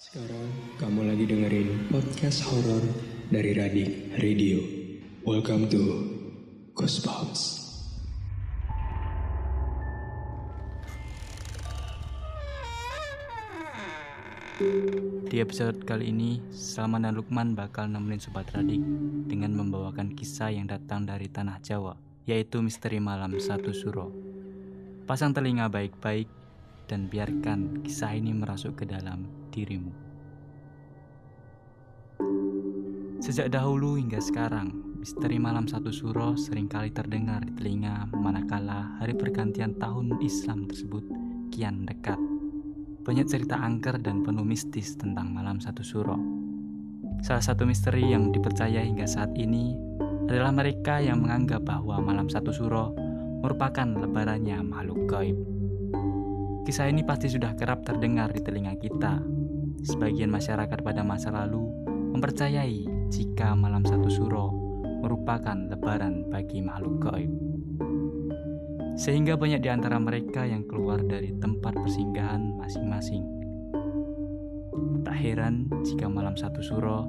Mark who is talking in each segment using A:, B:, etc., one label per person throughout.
A: Sekarang kamu lagi dengerin podcast horor dari Radik Radio. Welcome to Goosebumps.
B: Di episode kali ini, Salman dan Lukman bakal nemenin Sobat Radik dengan membawakan kisah yang datang dari tanah Jawa, yaitu Misteri Malam Satu Suro. Pasang telinga baik-baik dan biarkan kisah ini merasuk ke dalam dirimu. Sejak dahulu hingga sekarang, misteri malam satu suro sering kali terdengar di telinga manakala hari pergantian tahun Islam tersebut kian dekat. Banyak cerita angker dan penuh mistis tentang malam satu suro. Salah satu misteri yang dipercaya hingga saat ini adalah mereka yang menganggap bahwa malam satu suro merupakan lebarannya makhluk gaib. Kisah ini pasti sudah kerap terdengar di telinga kita. Sebagian masyarakat pada masa lalu mempercayai jika malam satu suro merupakan lebaran bagi makhluk gaib. Sehingga banyak di antara mereka yang keluar dari tempat persinggahan masing-masing. Tak heran jika malam satu suro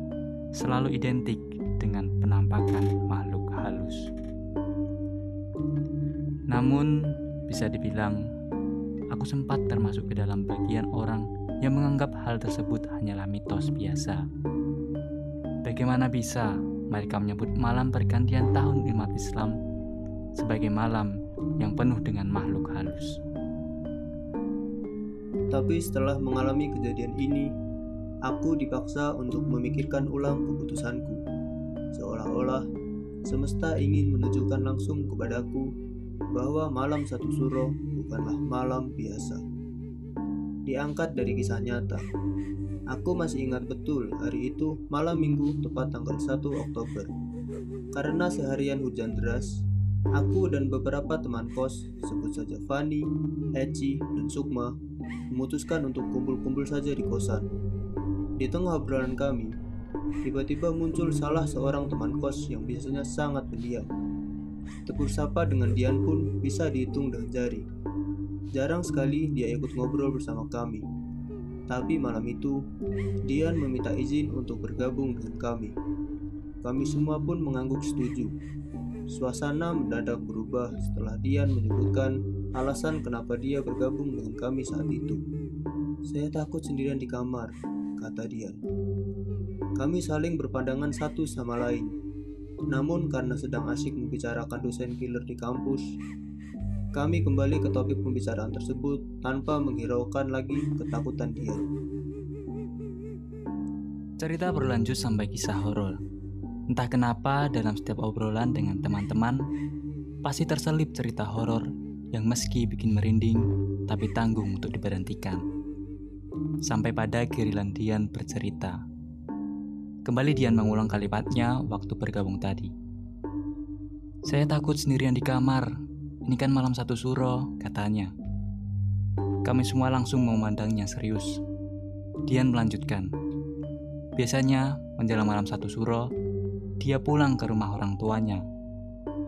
B: selalu identik dengan penampakan makhluk halus. Namun, bisa dibilang, aku sempat termasuk ke dalam bagian orang yang menganggap hal tersebut hanyalah mitos biasa. Bagaimana bisa mereka menyebut malam pergantian tahun umat Islam sebagai malam yang penuh dengan makhluk halus.
C: Tapi setelah mengalami kejadian ini, aku dipaksa untuk memikirkan ulang keputusanku. Seolah-olah semesta ingin menunjukkan langsung kepadaku bahwa malam satu suro bukanlah malam biasa. Diangkat dari kisah nyata. Aku masih ingat betul hari itu malam minggu tepat tanggal 1 Oktober. Karena seharian hujan deras, Aku dan beberapa teman kos, sebut saja Fani, Eci, dan Sukma, memutuskan untuk kumpul-kumpul saja di kosan. Di tengah obrolan kami, tiba-tiba muncul salah seorang teman kos yang biasanya sangat pendiam. Tegur sapa dengan Dian pun bisa dihitung dengan jari. Jarang sekali dia ikut ngobrol bersama kami. Tapi malam itu, Dian meminta izin untuk bergabung dengan kami. Kami semua pun mengangguk setuju Suasana mendadak berubah setelah Dian menyebutkan alasan kenapa dia bergabung dengan kami saat itu. Saya takut sendirian di kamar, kata Dian. Kami saling berpandangan satu sama lain. Namun karena sedang asyik membicarakan dosen killer di kampus, kami kembali ke topik pembicaraan tersebut tanpa menghiraukan lagi ketakutan Dian.
B: Cerita berlanjut sampai kisah horor Entah kenapa dalam setiap obrolan dengan teman-teman pasti terselip cerita horor yang meski bikin merinding tapi tanggung untuk diberhentikan. Sampai pada giliran Dian bercerita. Kembali Dian mengulang kalimatnya waktu bergabung tadi. Saya takut sendirian di kamar. Ini kan malam satu suro, katanya. Kami semua langsung memandangnya serius. Dian melanjutkan. Biasanya menjelang malam satu suro, dia pulang ke rumah orang tuanya.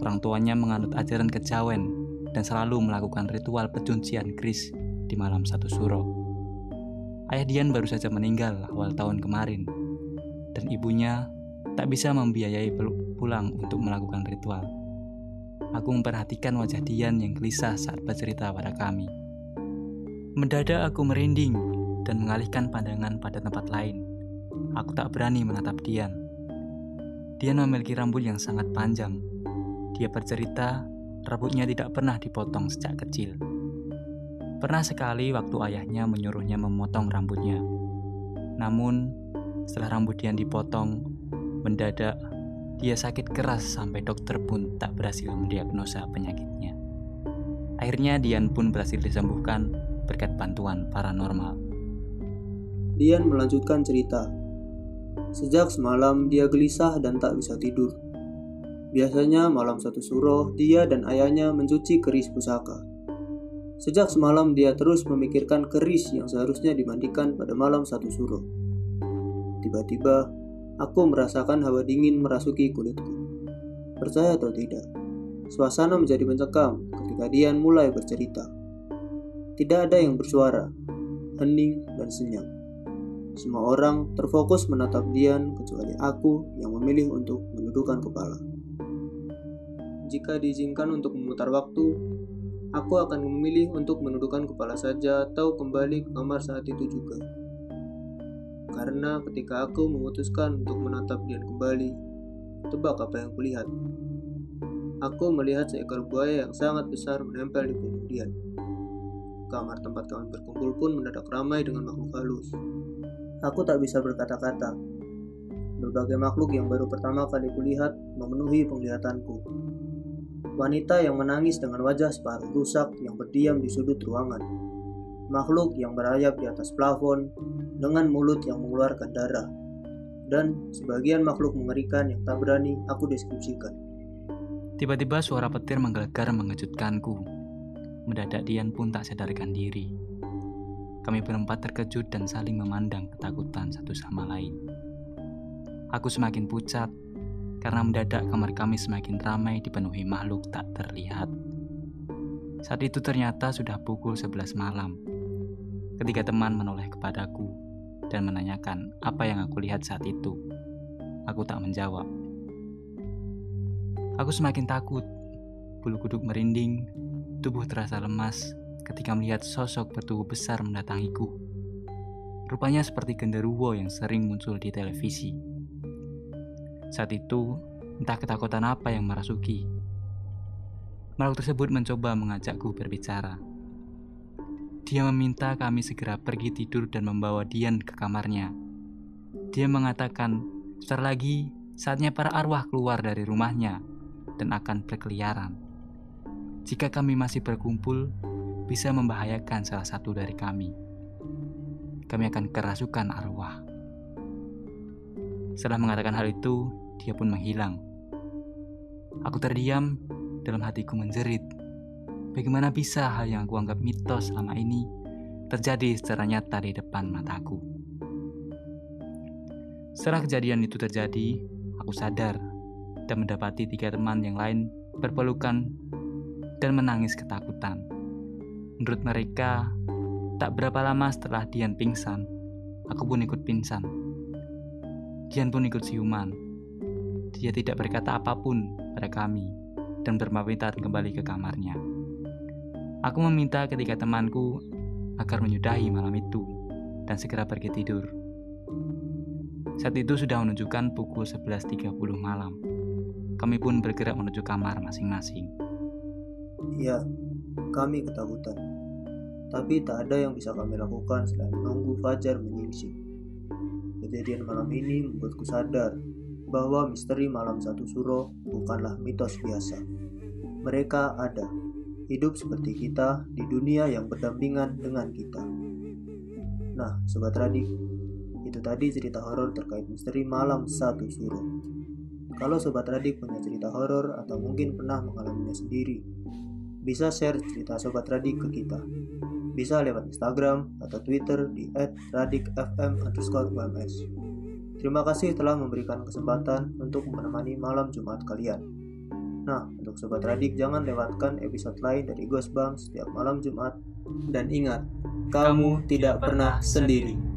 B: Orang tuanya menganut ajaran kejawen dan selalu melakukan ritual pecuncian keris di malam satu suro. Ayah Dian baru saja meninggal awal tahun kemarin, dan ibunya tak bisa membiayai pulang untuk melakukan ritual. Aku memperhatikan wajah Dian yang gelisah saat bercerita pada kami. Mendadak aku merinding dan mengalihkan pandangan pada tempat lain. Aku tak berani menatap Dian. Dia memiliki rambut yang sangat panjang. Dia bercerita, rambutnya tidak pernah dipotong sejak kecil. Pernah sekali waktu ayahnya menyuruhnya memotong rambutnya. Namun, setelah rambut Dian dipotong, mendadak dia sakit keras sampai dokter pun tak berhasil mendiagnosa penyakitnya. Akhirnya Dian pun berhasil disembuhkan berkat bantuan paranormal.
C: Dian melanjutkan cerita. Sejak semalam dia gelisah dan tak bisa tidur. Biasanya malam satu suro, dia dan ayahnya mencuci keris pusaka. Sejak semalam dia terus memikirkan keris yang seharusnya dimandikan pada malam satu suro. Tiba-tiba, aku merasakan hawa dingin merasuki kulitku. Percaya atau tidak, suasana menjadi mencekam ketika Dian mulai bercerita. Tidak ada yang bersuara, hening dan senyap. Semua orang terfokus menatap Dian kecuali aku yang memilih untuk menundukkan kepala. Jika diizinkan untuk memutar waktu, aku akan memilih untuk menundukkan kepala saja atau kembali ke kamar saat itu juga. Karena ketika aku memutuskan untuk menatap Dian kembali, tebak apa yang kulihat. Aku melihat seekor buaya yang sangat besar menempel di punggung Dian. Kamar tempat kami berkumpul pun mendadak ramai dengan makhluk halus. Aku tak bisa berkata-kata. Berbagai makhluk yang baru pertama kali kulihat memenuhi penglihatanku. Wanita yang menangis dengan wajah separuh rusak yang berdiam di sudut ruangan. Makhluk yang berayap di atas plafon dengan mulut yang mengeluarkan darah. Dan sebagian makhluk mengerikan yang tak berani aku deskripsikan.
B: Tiba-tiba suara petir menggelegar mengejutkanku. Mendadak Dian pun tak sadarkan diri. Kami berempat terkejut dan saling memandang ketakutan satu sama lain. Aku semakin pucat karena mendadak kamar kami semakin ramai dipenuhi makhluk tak terlihat. Saat itu ternyata sudah pukul 11 malam. Ketika teman menoleh kepadaku dan menanyakan apa yang aku lihat saat itu. Aku tak menjawab. Aku semakin takut. Bulu kuduk merinding, tubuh terasa lemas, ketika melihat sosok bertubuh besar mendatangiku. Rupanya seperti genderuwo yang sering muncul di televisi. Saat itu, entah ketakutan apa yang merasuki. Makhluk tersebut mencoba mengajakku berbicara. Dia meminta kami segera pergi tidur dan membawa Dian ke kamarnya. Dia mengatakan, sebentar lagi saatnya para arwah keluar dari rumahnya dan akan berkeliaran. Jika kami masih berkumpul, bisa membahayakan salah satu dari kami. Kami akan kerasukan arwah. Setelah mengatakan hal itu, dia pun menghilang. Aku terdiam, dalam hatiku menjerit. Bagaimana bisa hal yang aku anggap mitos selama ini terjadi secara nyata di depan mataku? Setelah kejadian itu terjadi, aku sadar dan mendapati tiga teman yang lain berpelukan dan menangis ketakutan. Menurut mereka, tak berapa lama setelah Dian pingsan, aku pun ikut pingsan. Dian pun ikut siuman. Dia tidak berkata apa pun pada kami dan berpamitan kembali ke kamarnya. Aku meminta ketika temanku agar menyudahi malam itu dan segera pergi tidur. Saat itu sudah menunjukkan pukul 11.30 malam. Kami pun bergerak menuju kamar masing-masing.
C: Iya, kami ketakutan tapi tak ada yang bisa kami lakukan selain menunggu fajar menyingsing. Kejadian malam ini membuatku sadar bahwa misteri malam satu suro bukanlah mitos biasa. Mereka ada, hidup seperti kita di dunia yang berdampingan dengan kita. Nah, Sobat Radik, itu tadi cerita horor terkait misteri malam satu suro. Kalau Sobat Radik punya cerita horor atau mungkin pernah mengalaminya sendiri, bisa share cerita Sobat Radik ke kita bisa lewat Instagram atau Twitter di @radikfm_ums. Terima kasih telah memberikan kesempatan untuk menemani malam Jumat kalian. Nah, untuk Sobat Radik jangan lewatkan episode lain dari Ghost Bang setiap malam Jumat. Dan ingat, kamu tidak pernah sendiri.